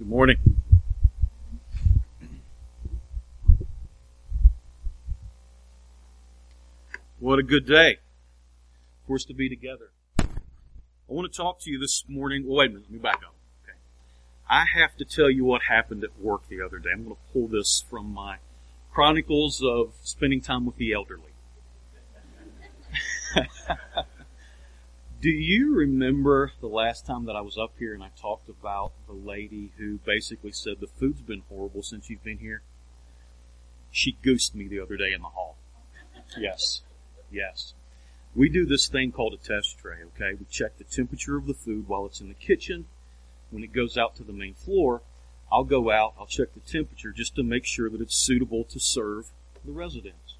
Good morning. What a good day for us to be together. I want to talk to you this morning. Well, wait a minute. Let me back up. Okay. I have to tell you what happened at work the other day. I'm going to pull this from my chronicles of spending time with the elderly. Do you remember the last time that I was up here and I talked about the lady who basically said the food's been horrible since you've been here? She goosed me the other day in the hall. Yes. Yes. We do this thing called a test tray, okay? We check the temperature of the food while it's in the kitchen. When it goes out to the main floor, I'll go out, I'll check the temperature just to make sure that it's suitable to serve the residents.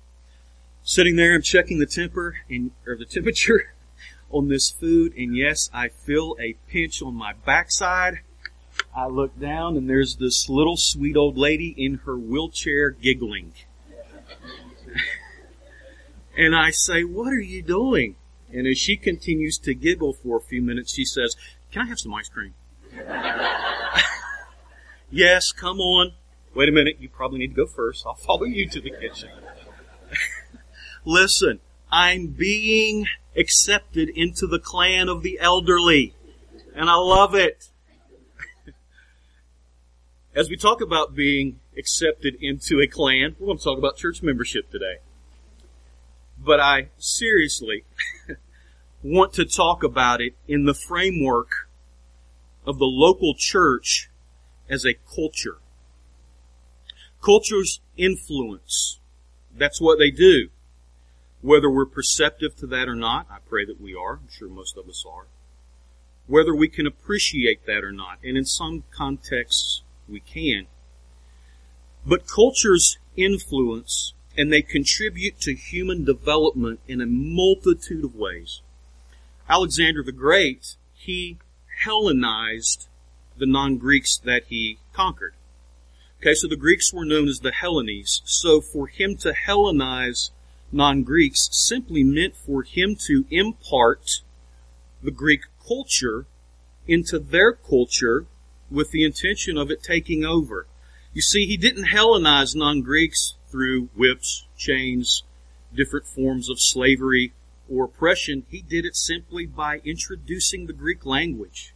Sitting there, I'm checking the temper and, or the temperature on this food, and yes, I feel a pinch on my backside. I look down and there's this little sweet old lady in her wheelchair giggling. and I say, what are you doing? And as she continues to giggle for a few minutes, she says, can I have some ice cream? yes, come on. Wait a minute, you probably need to go first. I'll follow you to the kitchen. Listen, I'm being accepted into the clan of the elderly. And I love it. As we talk about being accepted into a clan, we're going to talk about church membership today. But I seriously want to talk about it in the framework of the local church as a culture. Cultures influence. That's what they do. Whether we're perceptive to that or not, I pray that we are. I'm sure most of us are. Whether we can appreciate that or not, and in some contexts we can. But cultures influence and they contribute to human development in a multitude of ways. Alexander the Great, he Hellenized the non-Greeks that he conquered. Okay, so the Greeks were known as the Hellenes. So for him to Hellenize non-Greeks simply meant for him to impart the Greek culture into their culture with the intention of it taking over. You see, he didn't Hellenize non-Greeks through whips, chains, different forms of slavery or oppression. He did it simply by introducing the Greek language.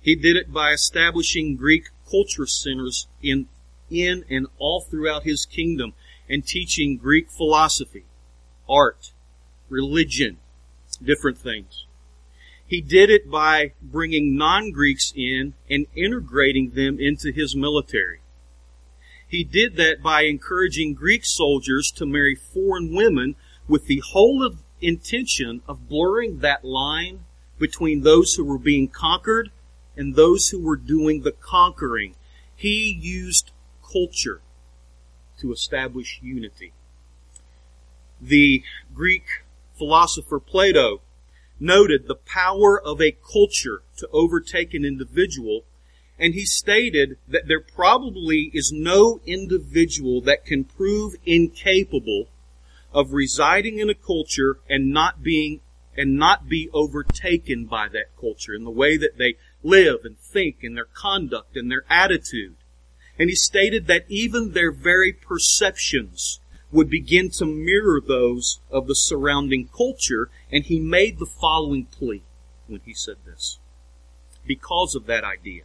He did it by establishing Greek culture centers in, in and all throughout his kingdom and teaching Greek philosophy, art, religion, different things. He did it by bringing non-Greeks in and integrating them into his military. He did that by encouraging Greek soldiers to marry foreign women with the whole intention of blurring that line between those who were being conquered and those who were doing the conquering. He used culture to establish unity. The Greek philosopher Plato noted the power of a culture to overtake an individual, and he stated that there probably is no individual that can prove incapable of residing in a culture and not being and not be overtaken by that culture in the way that they live and think and their conduct and their attitude. And he stated that even their very perceptions would begin to mirror those of the surrounding culture, and he made the following plea when he said this. Because of that idea.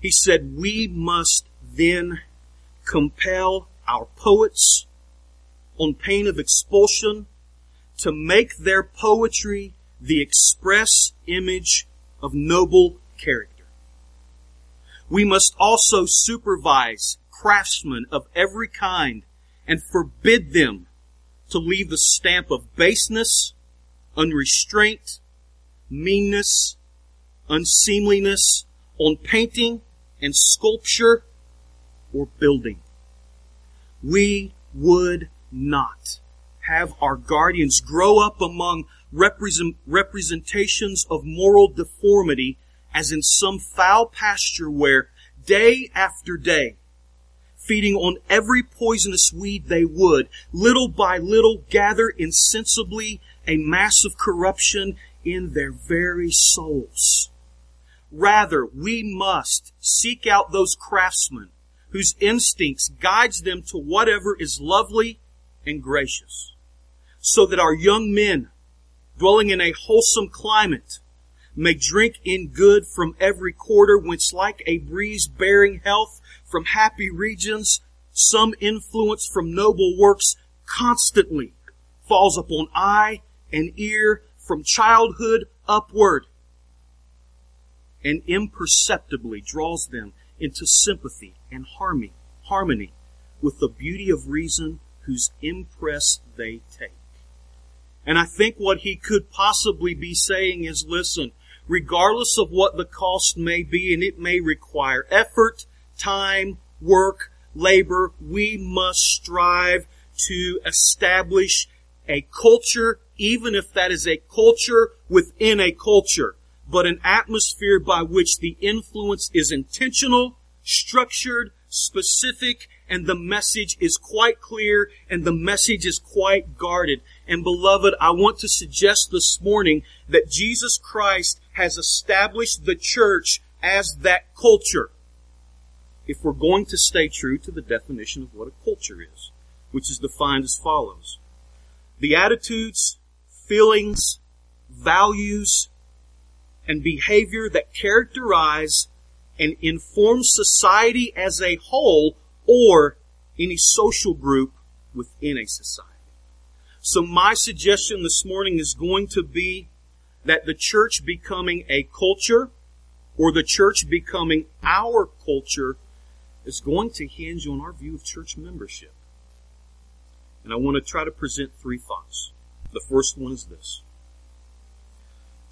He said, we must then compel our poets on pain of expulsion to make their poetry the express image of noble character. We must also supervise craftsmen of every kind and forbid them to leave the stamp of baseness, unrestraint, meanness, unseemliness on painting and sculpture or building. We would not have our guardians grow up among represent, representations of moral deformity as in some foul pasture where day after day, feeding on every poisonous weed they would, little by little gather insensibly a mass of corruption in their very souls. Rather, we must seek out those craftsmen whose instincts guides them to whatever is lovely and gracious. So that our young men, dwelling in a wholesome climate, may drink in good from every quarter, whence like a breeze bearing health from happy regions, some influence from noble works constantly falls upon eye and ear from childhood upward and imperceptibly draws them into sympathy and harmony, harmony with the beauty of reason whose impress they take. And I think what he could possibly be saying is, listen, regardless of what the cost may be, and it may require effort, time, work, labor, we must strive to establish a culture, even if that is a culture within a culture, but an atmosphere by which the influence is intentional, structured, specific, and the message is quite clear and the message is quite guarded. And beloved, I want to suggest this morning that Jesus Christ has established the church as that culture. If we're going to stay true to the definition of what a culture is, which is defined as follows. The attitudes, feelings, values, and behavior that characterize and inform society as a whole or any social group within a society. So my suggestion this morning is going to be that the church becoming a culture or the church becoming our culture is going to hinge on our view of church membership. And I want to try to present three thoughts. The first one is this.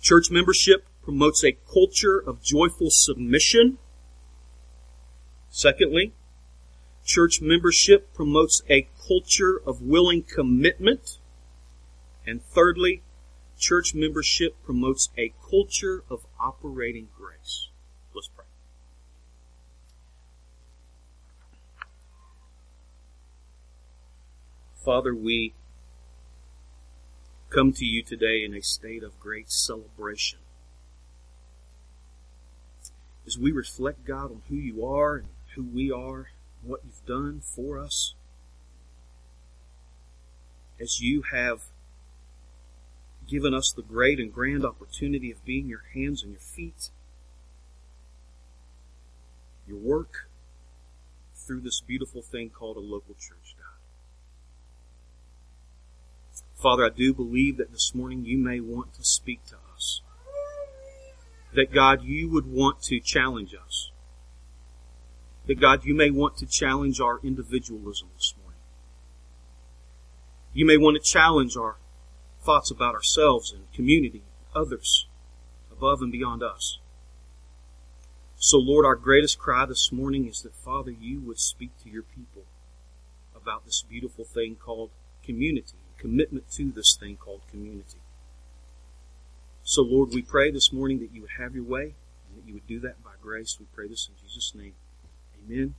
Church membership promotes a culture of joyful submission. Secondly, church membership promotes a culture of willing commitment. And thirdly, church membership promotes a culture of operating grace. Let's pray. Father, we come to you today in a state of great celebration. As we reflect, God, on who you are and who we are, and what you've done for us, as you have given us the great and grand opportunity of being your hands and your feet, your work through this beautiful thing called a local church, God. Father, I do believe that this morning you may want to speak to us. That God, you would want to challenge us. That God, you may want to challenge our individualism this morning. You may want to challenge our thoughts about ourselves and community, others, above and beyond us. So, Lord, our greatest cry this morning is that, Father, you would speak to your people about this beautiful thing called community, commitment to this thing called community. So, Lord, we pray this morning that you would have your way and that you would do that by grace. We pray this in Jesus' name. Amen.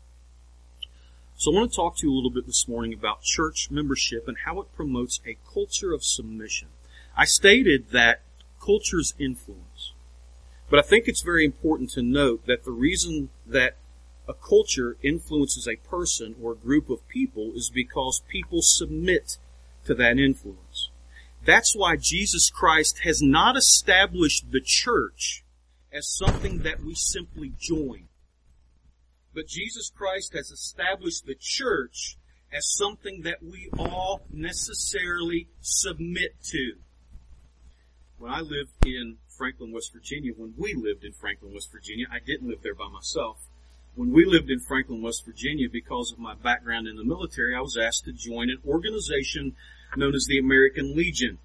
So I want to talk to you a little bit this morning about church membership and how it promotes a culture of submission. I stated that cultures influence. But I think it's very important to note that the reason that a culture influences a person or a group of people is because people submit to that influence. That's why Jesus Christ has not established the church as something that we simply join but Jesus Christ has established the church as something that we all necessarily submit to. When I lived in Franklin, West Virginia, when we lived in Franklin, West Virginia, I didn't live there by myself. When we lived in Franklin, West Virginia, because of my background in the military, I was asked to join an organization known as the American Legion.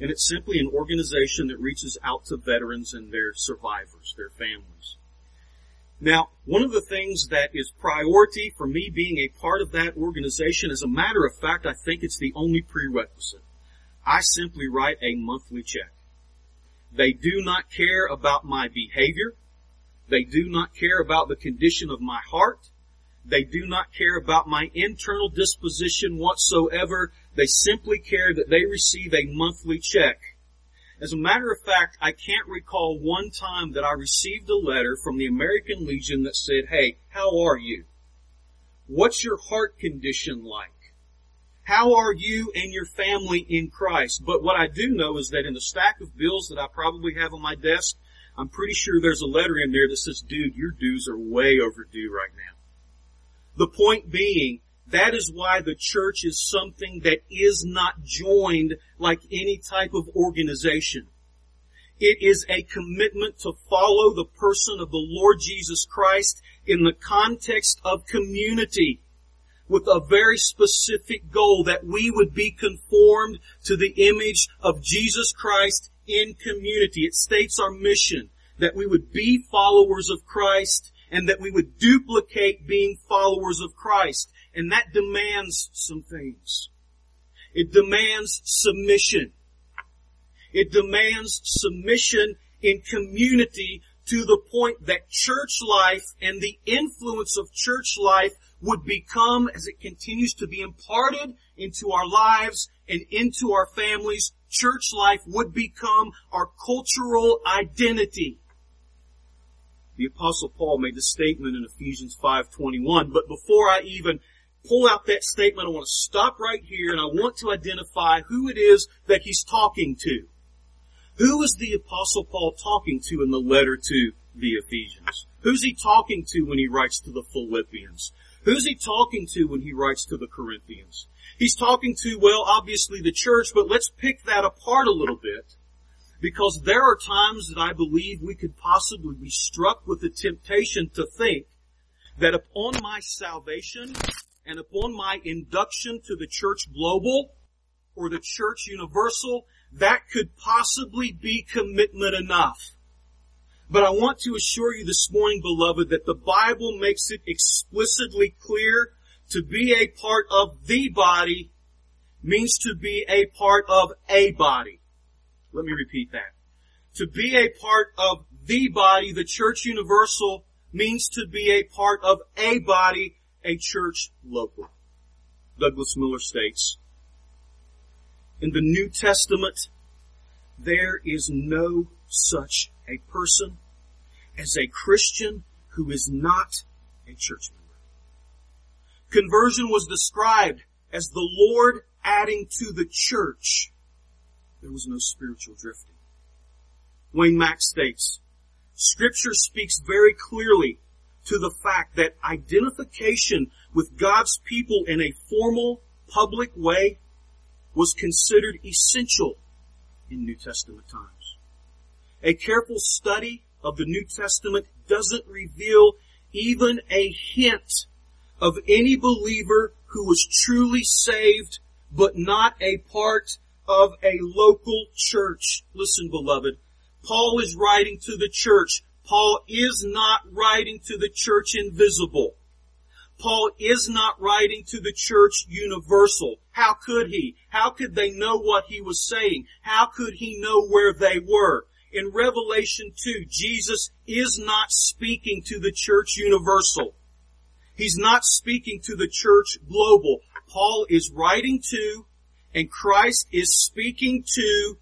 And it's simply an organization that reaches out to veterans and their survivors, their families. Now, one of the things that is priority for me being a part of that organization, as a matter of fact, I think it's the only prerequisite. I simply write a monthly check. They do not care about my behavior. They do not care about the condition of my heart. They do not care about my internal disposition whatsoever. They simply care that they receive a monthly check As a matter of fact, I can't recall one time that I received a letter from the American Legion that said, hey, how are you? What's your heart condition like? How are you and your family in Christ? But what I do know is that in the stack of bills that I probably have on my desk, I'm pretty sure there's a letter in there that says, dude, your dues are way overdue right now. The point being, that is why the church is something that is not joined like any type of organization. It is a commitment to follow the person of the Lord Jesus Christ in the context of community with a very specific goal that we would be conformed to the image of Jesus Christ in community. It states our mission that we would be followers of Christ and that we would duplicate being followers of Christ. And that demands some things. It demands submission. It demands submission in community to the point that church life and the influence of church life would become, as it continues to be imparted into our lives and into our families, church life would become our cultural identity. The apostle Paul made the statement in Ephesians 5:21, but before I even pull out that statement, I want to stop right here and I want to identify who it is that he's talking to. Who is the apostle Paul talking to in the letter to the Ephesians? Who's he talking to when he writes to the Philippians? Who's he talking to when he writes to the Corinthians? He's talking to, well, obviously the church, but let's pick that apart a little bit. Because there are times that I believe we could possibly be struck with the temptation to think that upon my salvation and upon my induction to the church global or the church universal, that could possibly be commitment enough. But I want to assure you this morning, beloved, that the Bible makes it explicitly clear to be a part of the body means to be a part of a body. Let me repeat that. To be a part of the body, the church universal, means to be a part of a body, a church local. Douglas Miller states, in the New Testament, there is no such a person as a Christian who is not a church member. Conversion was described as the Lord adding to the church. There was no spiritual drifting. Wayne Mack states, Scripture speaks very clearly to the fact that identification with God's people in a formal, public way was considered essential in New Testament times. A careful study of the New Testament doesn't reveal even a hint of any believer who was truly saved but not a part of a local church. Listen, beloved, Paul is writing to the church. Paul is not writing to the church invisible. Paul is not writing to the church universal. How could he? How could they know what he was saying? How could he know where they were? In Revelation 2, Jesus is not speaking to the church universal. He's not speaking to the church global. Paul is writing to and Christ is speaking to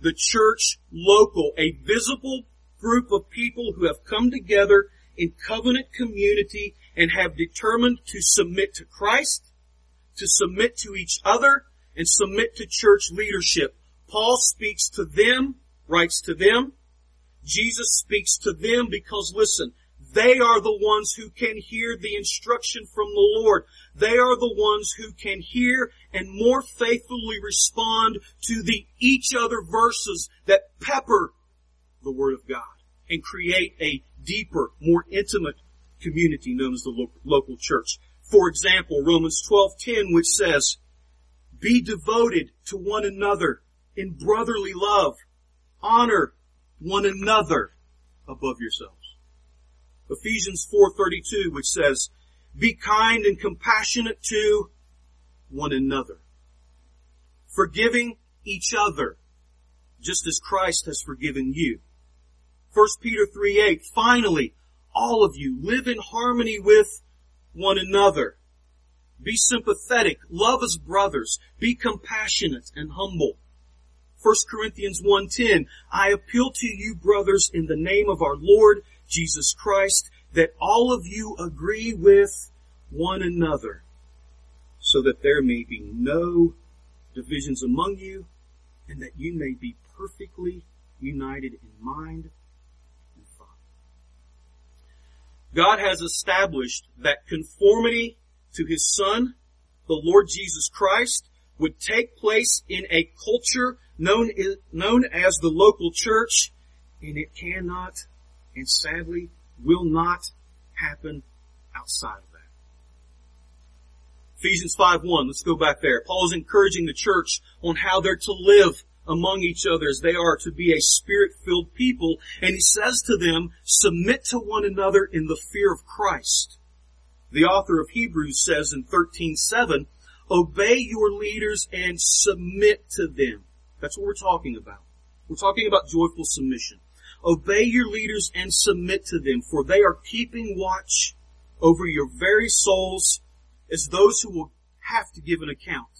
the church local, a visible group of people who have come together in covenant community and have determined to submit to Christ, to submit to each other, and submit to church leadership. Paul speaks to them, writes to them. Jesus speaks to them because listen, they are the ones who can hear the instruction from the Lord. They are the ones who can hear and more faithfully respond to the each other verses that pepper the Word of God and create a deeper, more intimate community known as the local church. For example, Romans 12:10 which says, "Be devoted to one another in brotherly love. Honor one another above yourselves." Ephesians 4:32 which says, "Be kind and compassionate to one another, forgiving each other, just as Christ has forgiven you." 1 Peter 3:8, finally, all of you live in harmony with one another. Be sympathetic, love as brothers, be compassionate and humble. 1 Corinthians 1.10, I appeal to you brothers in the name of our Lord Jesus Christ that all of you agree with one another so that there may be no divisions among you and that you may be perfectly united in mind and thought. God has established that conformity to His Son, the Lord Jesus Christ, would take place in a culture known, known as the local church, and it cannot and sadly will not happen outside of that. Ephesians 5.1, let's go back there. Paul is encouraging the church on how they're to live among each other as they are to be a spirit-filled people. And he says to them, submit to one another in the fear of Christ. The author of Hebrews says in 13.7, obey your leaders and submit to them. That's what we're talking about. We're talking about joyful submission. Obey your leaders and submit to them, for they are keeping watch over your very souls as those who will have to give an account.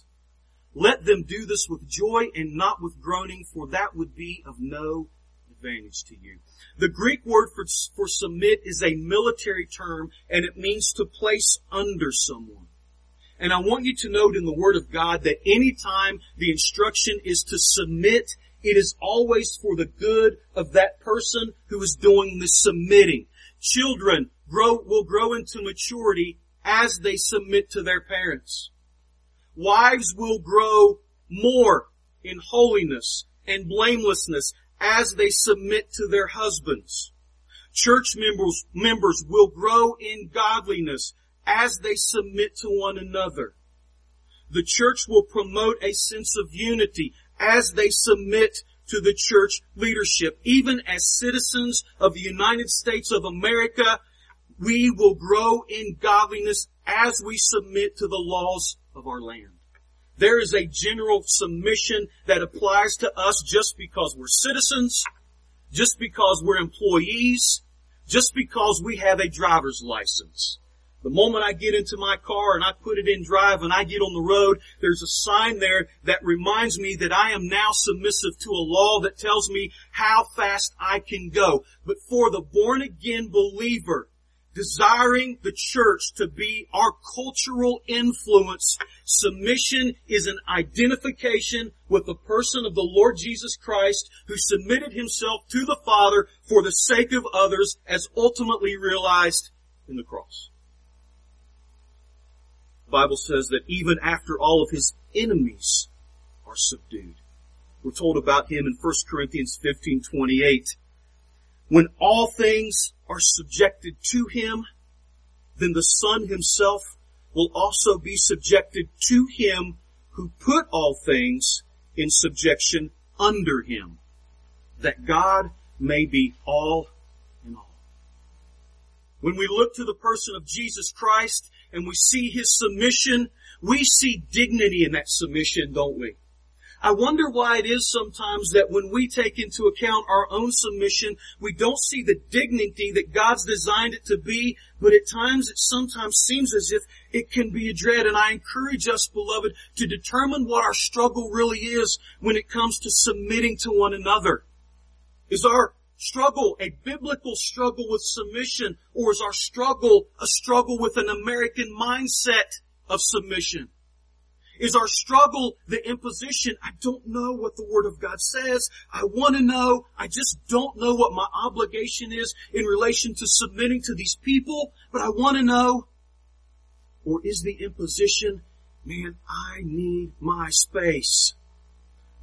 Let them do this with joy and not with groaning, for that would be of no advantage to you. The Greek word for, for submit is a military term and it means to place under someone. And I want you to note in the Word of God that anytime the instruction is to submit, it is always for the good of that person who is doing the submitting. Children grow, will grow into maturity as they submit to their parents. Wives will grow more in holiness and blamelessness as they submit to their husbands. Church members, members will grow in godliness as they submit to one another. The church will promote a sense of unity as they submit to the church leadership. Even as citizens of the United States of America, we will grow in godliness as we submit to the laws of our land. There is a general submission that applies to us just because we're citizens, just because we're employees, just because we have a driver's license. The moment I get into my car and I put it in drive and I get on the road, there's a sign there that reminds me that I am now submissive to a law that tells me how fast I can go. But for the born again believer, desiring the church to be our cultural influence. Submission is an identification with the person of the Lord Jesus Christ who submitted himself to the Father for the sake of others as ultimately realized in the cross. The Bible says that even after all of his enemies are subdued. We're told about him in 1 Corinthians 15, 28. When all things are subjected to him, then the Son himself will also be subjected to him who put all things in subjection under him, that God may be all in all. When we look to the person of Jesus Christ and we see his submission, we see dignity in that submission, don't we? I wonder why it is sometimes that when we take into account our own submission, we don't see the dignity that God's designed it to be, but at times it sometimes seems as if it can be a dread. And I encourage us, beloved, to determine what our struggle really is when it comes to submitting to one another. Is our struggle a biblical struggle with submission, or is our struggle a struggle with an American mindset of submission? Is our struggle the imposition? I don't know what the Word of God says. I want to know. I just don't know what my obligation is in relation to submitting to these people, but I want to know. Or is the imposition, man, I need my space.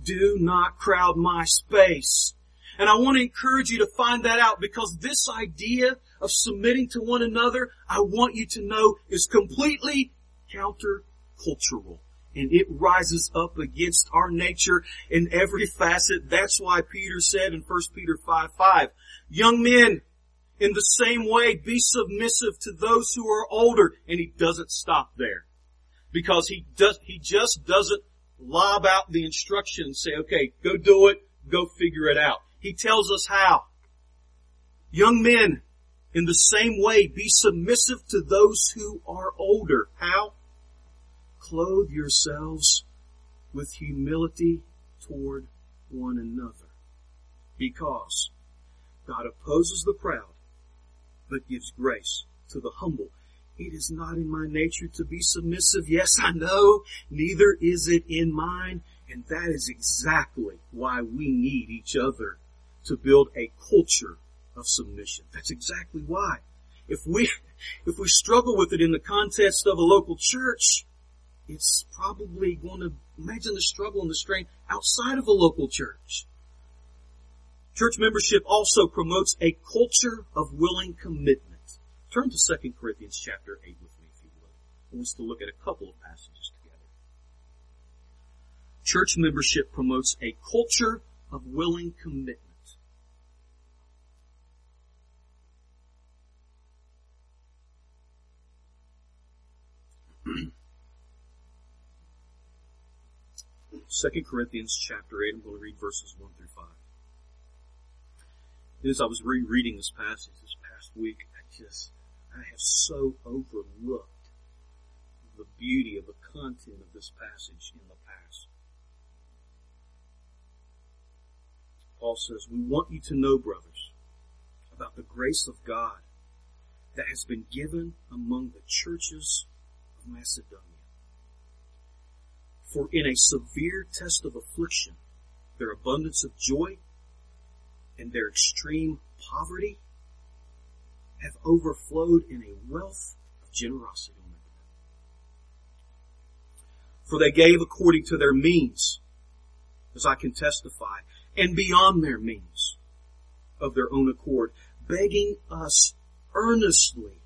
Do not crowd my space. And I want to encourage you to find that out because this idea of submitting to one another, I want you to know is completely countercultural and it rises up against our nature in every facet. That's why Peter said in 1 Peter 5, 5, young men, in the same way, be submissive to those who are older. And he doesn't stop there. Because he does, he just doesn't lob out the instruction and say, okay, go do it, go figure it out. He tells us how. Young men, in the same way, be submissive to those who are older. How? Clothe yourselves with humility toward one another. Because God opposes the proud, but gives grace to the humble. It is not in my nature to be submissive. Yes, I know. Neither is it in mine. And that is exactly why we need each other to build a culture of submission. That's exactly why. If we, if we struggle with it in the context of a local church, it's probably going to imagine the struggle and the strain outside of a local church. Church membership also promotes a culture of willing commitment. Turn to 2 Corinthians chapter 8 with me, if you would. I want us to look at a couple of passages together. Church membership promotes a culture of willing commitment. Second Corinthians chapter 8, I'm going to read verses 1 through 5. As I was rereading this passage this past week, I just, I have so overlooked the beauty of the content of this passage in the past. Paul says, we want you to know, brothers, about the grace of God that has been given among the churches of Macedonia. For in a severe test of affliction, their abundance of joy and their extreme poverty have overflowed in a wealth of generosity. For they gave according to their means, as I can testify, and beyond their means of their own accord, begging us earnestly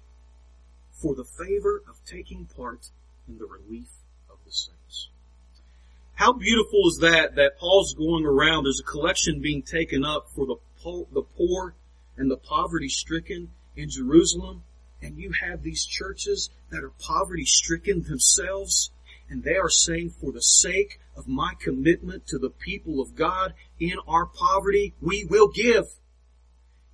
for the favor of taking part in the relief of the saints. How beautiful is that, that Paul's going around, there's a collection being taken up for the poor, the poor and the poverty stricken in Jerusalem, and you have these churches that are poverty stricken themselves, and they are saying for the sake of my commitment to the people of God in our poverty, we will give.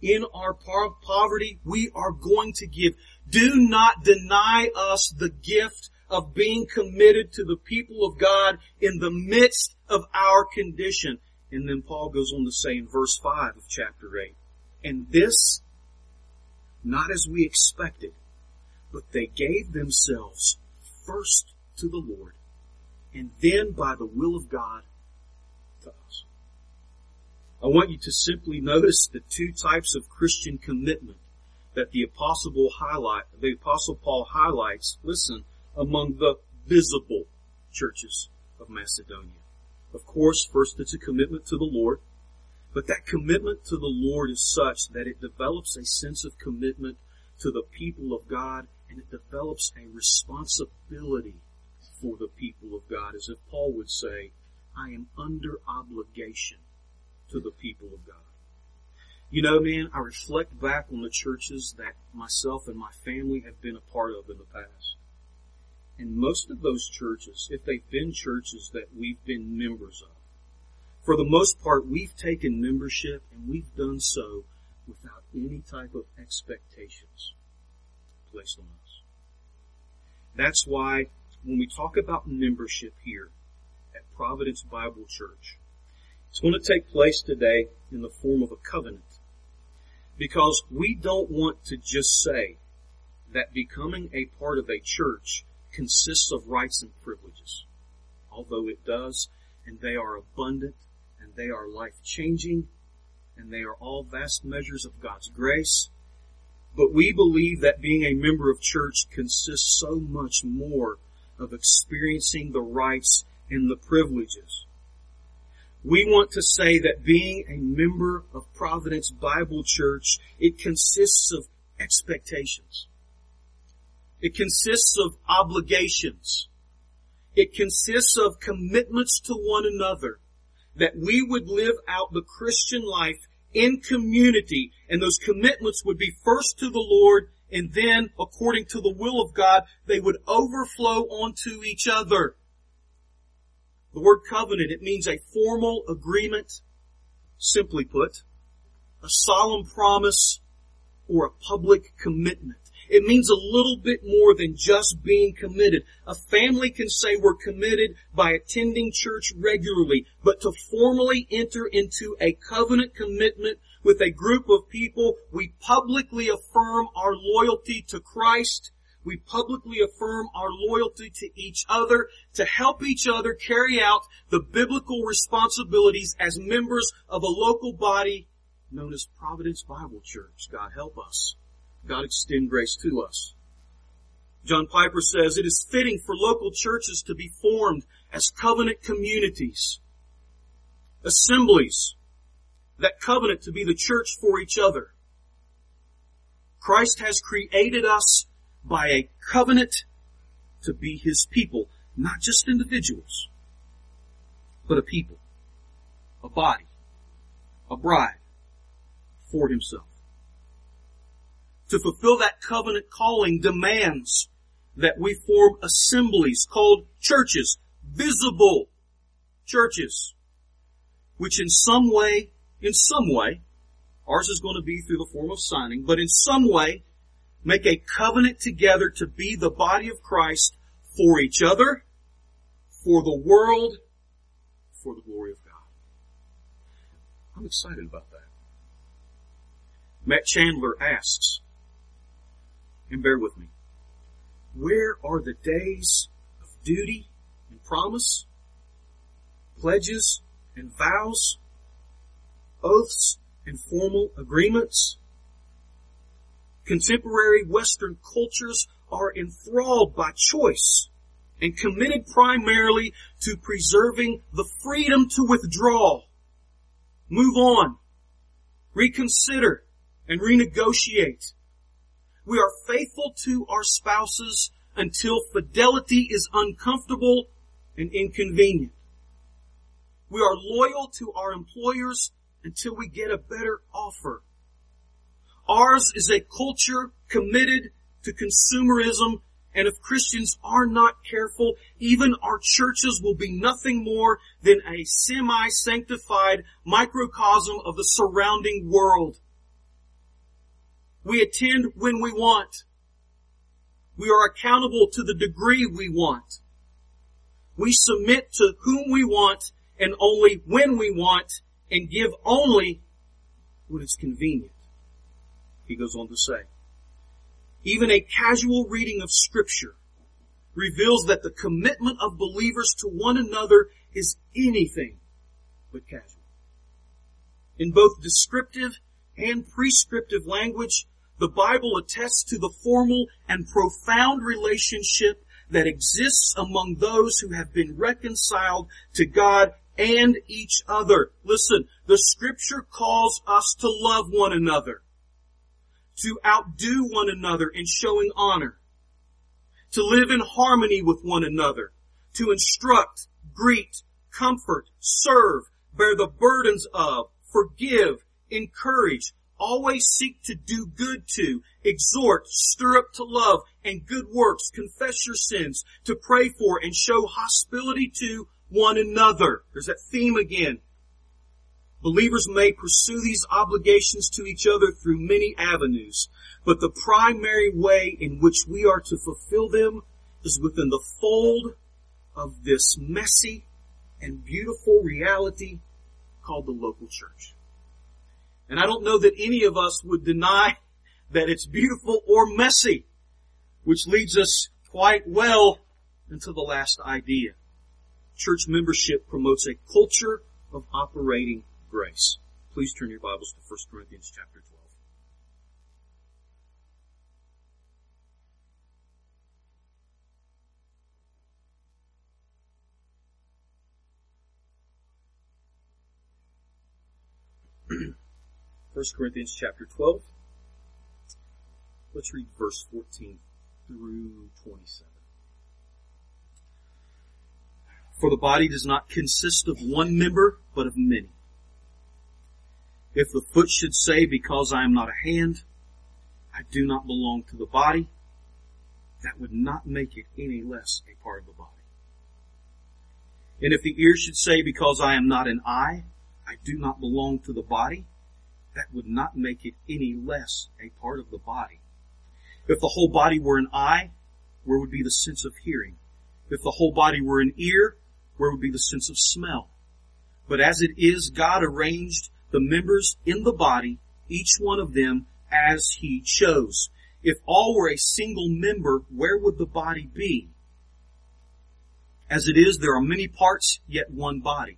In our poverty, we are going to give. Do not deny us the gift of being committed to the people of God in the midst of our condition. And then Paul goes on to say in verse 5 of chapter 8, and this, not as we expected, but they gave themselves first to the Lord, and then by the will of God to us. I want you to simply notice the two types of Christian commitment that the apostle highlight, the apostle Paul highlights, listen, among the visible churches of Macedonia. Of course, first it's a commitment to the Lord, but that commitment to the Lord is such that it develops a sense of commitment to the people of God and it develops a responsibility for the people of God, as if Paul would say, I am under obligation to the people of God. You know, man, I reflect back on the churches that myself and my family have been a part of in the past. And most of those churches, if they've been churches that we've been members of, for the most part, we've taken membership and we've done so without any type of expectations placed on us. That's why when we talk about membership here at Providence Bible Church, it's going to take place today in the form of a covenant. Because we don't want to just say that becoming a part of a church consists of rights and privileges. Although it does, and they are abundant, and they are life changing, and they are all vast measures of God's grace. But we believe that being a member of church consists so much more of experiencing the rights and the privileges. We want to say that being a member of Providence Bible Church, it consists of expectations. It consists of obligations. It consists of commitments to one another that we would live out the Christian life in community and those commitments would be first to the Lord and then according to the will of God, they would overflow onto each other. The word covenant, it means a formal agreement, simply put, a solemn promise, or a public commitment. It means a little bit more than just being committed. A family can say we're committed by attending church regularly, but to formally enter into a covenant commitment with a group of people, we publicly affirm our loyalty to Christ. We publicly affirm our loyalty to each other to help each other carry out the biblical responsibilities as members of a local body known as Providence Bible Church. God help us. God extend grace to us. John Piper says it is fitting for local churches to be formed as covenant communities, assemblies that covenant to be the church for each other. Christ has created us by a covenant to be his people, not just individuals, but a people, a body, a bride for himself. To fulfill that covenant calling demands that we form assemblies called churches, visible churches, which in some way, in some way, ours is going to be through the form of signing, but in some way, make a covenant together to be the body of Christ for each other, for the world, for the glory of God. I'm excited about that. Matt Chandler asks, and bear with me, where are the days of duty and promise, pledges and vows, oaths and formal agreements? Contemporary Western cultures are enthralled by choice and committed primarily to preserving the freedom to withdraw, move on, reconsider, and renegotiate. We are faithful to our spouses until fidelity is uncomfortable and inconvenient. We are loyal to our employers until we get a better offer. Ours is a culture committed to consumerism and if Christians are not careful, even our churches will be nothing more than a semi-sanctified microcosm of the surrounding world. We attend when we want. We are accountable to the degree we want. We submit to whom we want and only when we want and give only when it's convenient. He goes on to say, even a casual reading of scripture reveals that the commitment of believers to one another is anything but casual. In both descriptive and prescriptive language, the Bible attests to the formal and profound relationship that exists among those who have been reconciled to God and each other. Listen, the scripture calls us to love one another, to outdo one another in showing honor, to live in harmony with one another, to instruct, greet, comfort, serve, bear the burdens of, forgive, encourage, always seek to do good to, exhort, stir up to love and good works, confess your sins, to pray for and show hospitality to one another. There's that theme again. Believers may pursue these obligations to each other through many avenues, but the primary way in which we are to fulfill them is within the fold of this messy and beautiful reality called the local church. And I don't know that any of us would deny that it's beautiful or messy, which leads us quite well into the last idea. Church membership promotes a culture of operating grace. Please turn your Bibles to 1 Corinthians chapter 12. First Corinthians chapter 12. Let's read verse 14 through 27. For the body does not consist of one member, but of many. If the foot should say, because I am not a hand, I do not belong to the body, that would not make it any less a part of the body. And if the ear should say, because I am not an eye, I do not belong to the body, that would not make it any less a part of the body. If the whole body were an eye, where would be the sense of hearing? If the whole body were an ear, where would be the sense of smell? But as it is, God arranged the members in the body, each one of them as he chose. If all were a single member, where would the body be? As it is, there are many parts, yet one body.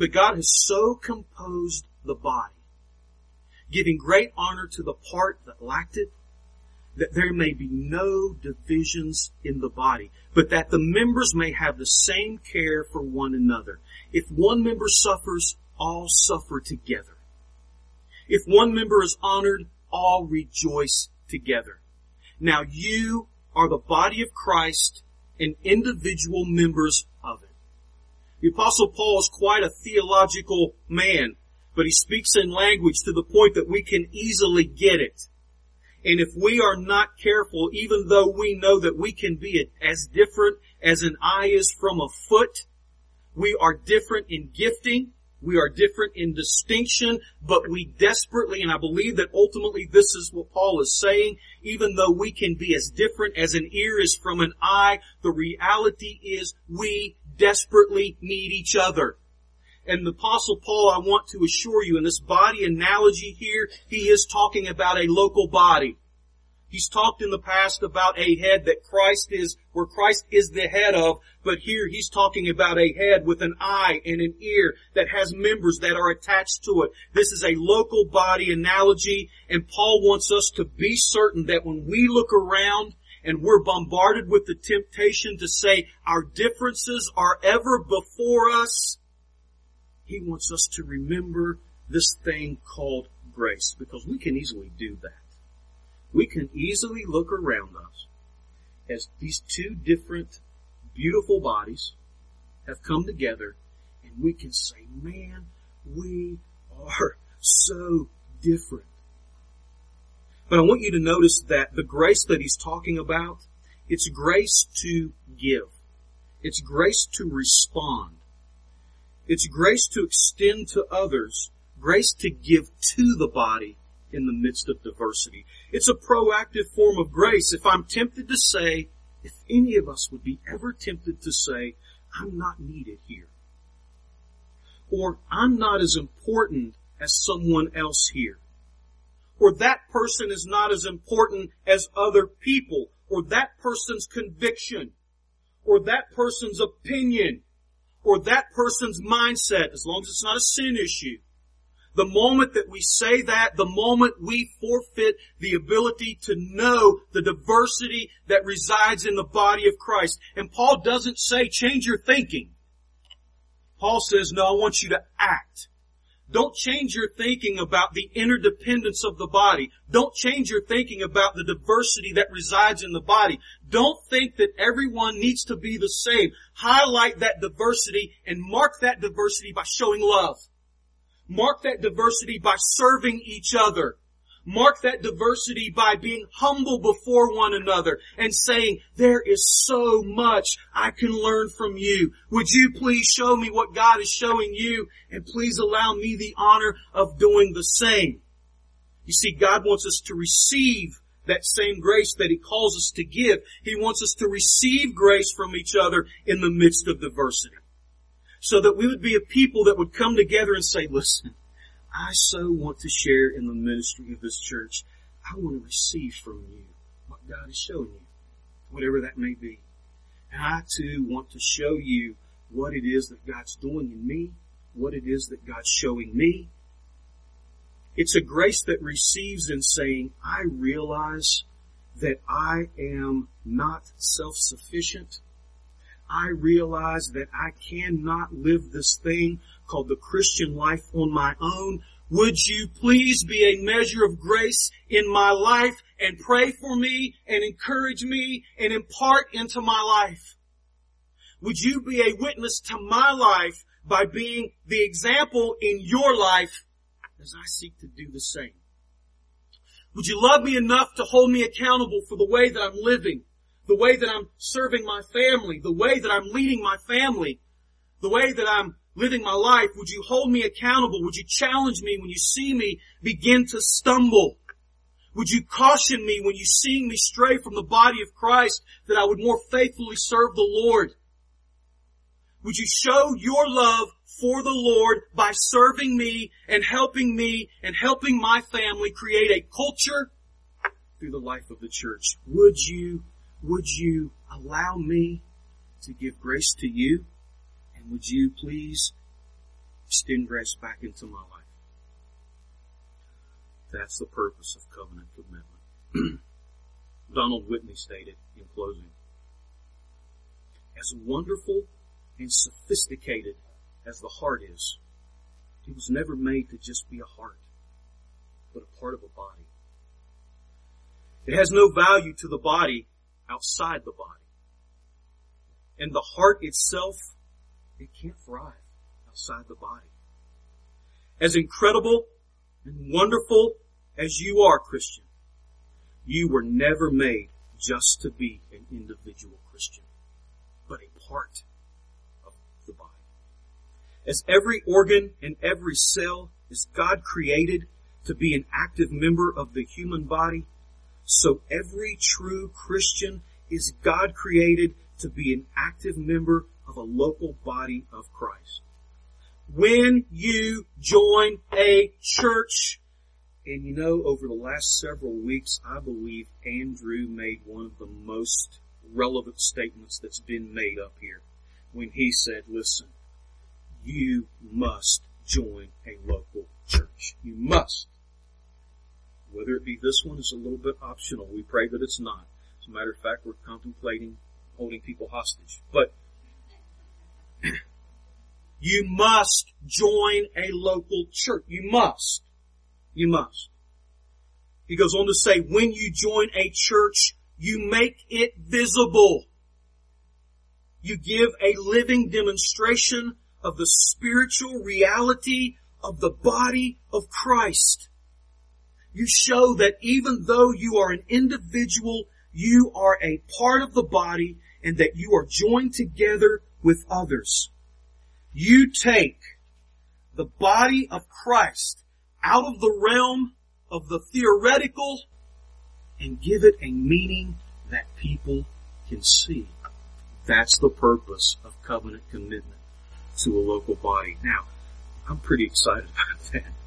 But God has so composed the body, giving great honor to the part that lacked it, that there may be no divisions in the body, but that the members may have the same care for one another. If one member suffers, all suffer together. If one member is honored, all rejoice together. Now you are the body of Christ and individual members. The apostle Paul is quite a theological man, but he speaks in language to the point that we can easily get it. And if we are not careful, even though we know that we can be as different as an eye is from a foot, we are different in gifting, we are different in distinction, but we desperately, and I believe that ultimately this is what Paul is saying, even though we can be as different as an ear is from an eye, the reality is we desperately need each other. And the apostle Paul, I want to assure you, in this body analogy here, he is talking about a local body. He's talked in the past about a head that Christ is, where Christ is the head of, but here he's talking about a head with an eye and an ear that has members that are attached to it. This is a local body analogy, and Paul wants us to be certain that when we look around and we're bombarded with the temptation to say our differences are ever before us, he wants us to remember this thing called grace, because we can easily do that we can easily look around us as these two different beautiful bodies have come together and we can say, man, we are so different. But I want you to notice that the grace that he's talking about, it's grace to give. It's grace to respond. It's grace to extend to others, grace to give to the body in the midst of diversity. It's a proactive form of grace. If I'm tempted to say, if any of us would be ever tempted to say, I'm not needed here, or I'm not as important as someone else here, or that person is not as important as other people, or that person's conviction, or that person's opinion, or that person's mindset, as long as it's not a sin issue, the moment that we say that, the moment we forfeit the ability to know the diversity that resides in the body of Christ. And Paul doesn't say change your thinking. Paul says, no, I want you to act. Don't change your thinking about the interdependence of the body. Don't change your thinking about the diversity that resides in the body. Don't think that everyone needs to be the same. Highlight that diversity and mark that diversity by showing love. Mark that diversity by serving each other. Mark that diversity by being humble before one another and saying, there is so much I can learn from you. Would you please show me what God is showing you and please allow me the honor of doing the same. You see, God wants us to receive that same grace that He calls us to give. He wants us to receive grace from each other in the midst of diversity so that we would be a people that would come together and say, listen, I so want to share in the ministry of this church. I want to receive from you what God is showing you, whatever that may be. And I too want to show you what it is that God's doing in me, what it is that God's showing me. It's a grace that receives in saying, I realize that I am not self-sufficient. I realize that I cannot live this thing called the Christian life on my own. Would you please be a measure of grace in my life and pray for me and encourage me and impart into my life? Would you be a witness to my life by being the example in your life as I seek to do the same? Would you love me enough to hold me accountable for the way that I'm living, the way that I'm serving my family, the way that I'm leading my family, the way that I'm living my life? Would you hold me accountable? Would you challenge me when you see me begin to stumble? Would you caution me when you see me stray from the body of Christ that I would more faithfully serve the Lord? Would you show your love for the Lord by serving me and helping me and helping my family create a culture through the life of the church? Would you, would you allow me to give grace to you? And would you please extend grace back into my life? That's the purpose of covenant commitment. Donald Whitney stated in closing, as wonderful and sophisticated as the heart is, it was never made to just be a heart, but a part of a body. It has no value to the body outside the body. And the heart itself, it can't thrive outside the body. As incredible and wonderful as you are, Christian, you were never made just to be an individual Christian, but a part of the body. As every organ and every cell is God created to be an active member of the human body, so every true Christian is God created to be an active member of a local body of Christ. When you join a church, and you know, over the last several weeks, I believe Andrew made one of the most relevant statements that's been made up here when he said, listen, you must join a local church. You must. Whether it be this one is a little bit optional. We pray that it's not. As a matter of fact, we're contemplating holding people hostage. But you must join a local church. You must. You must. He goes on to say, when you join a church, you make it visible. You give a living demonstration of the spiritual reality of the body of Christ. You show that even though you are an individual, you are a part of the body and that you are joined together with others. You take the body of Christ out of the realm of the theoretical and give it a meaning that people can see. That's the purpose of covenant commitment to a local body. Now, I'm pretty excited about that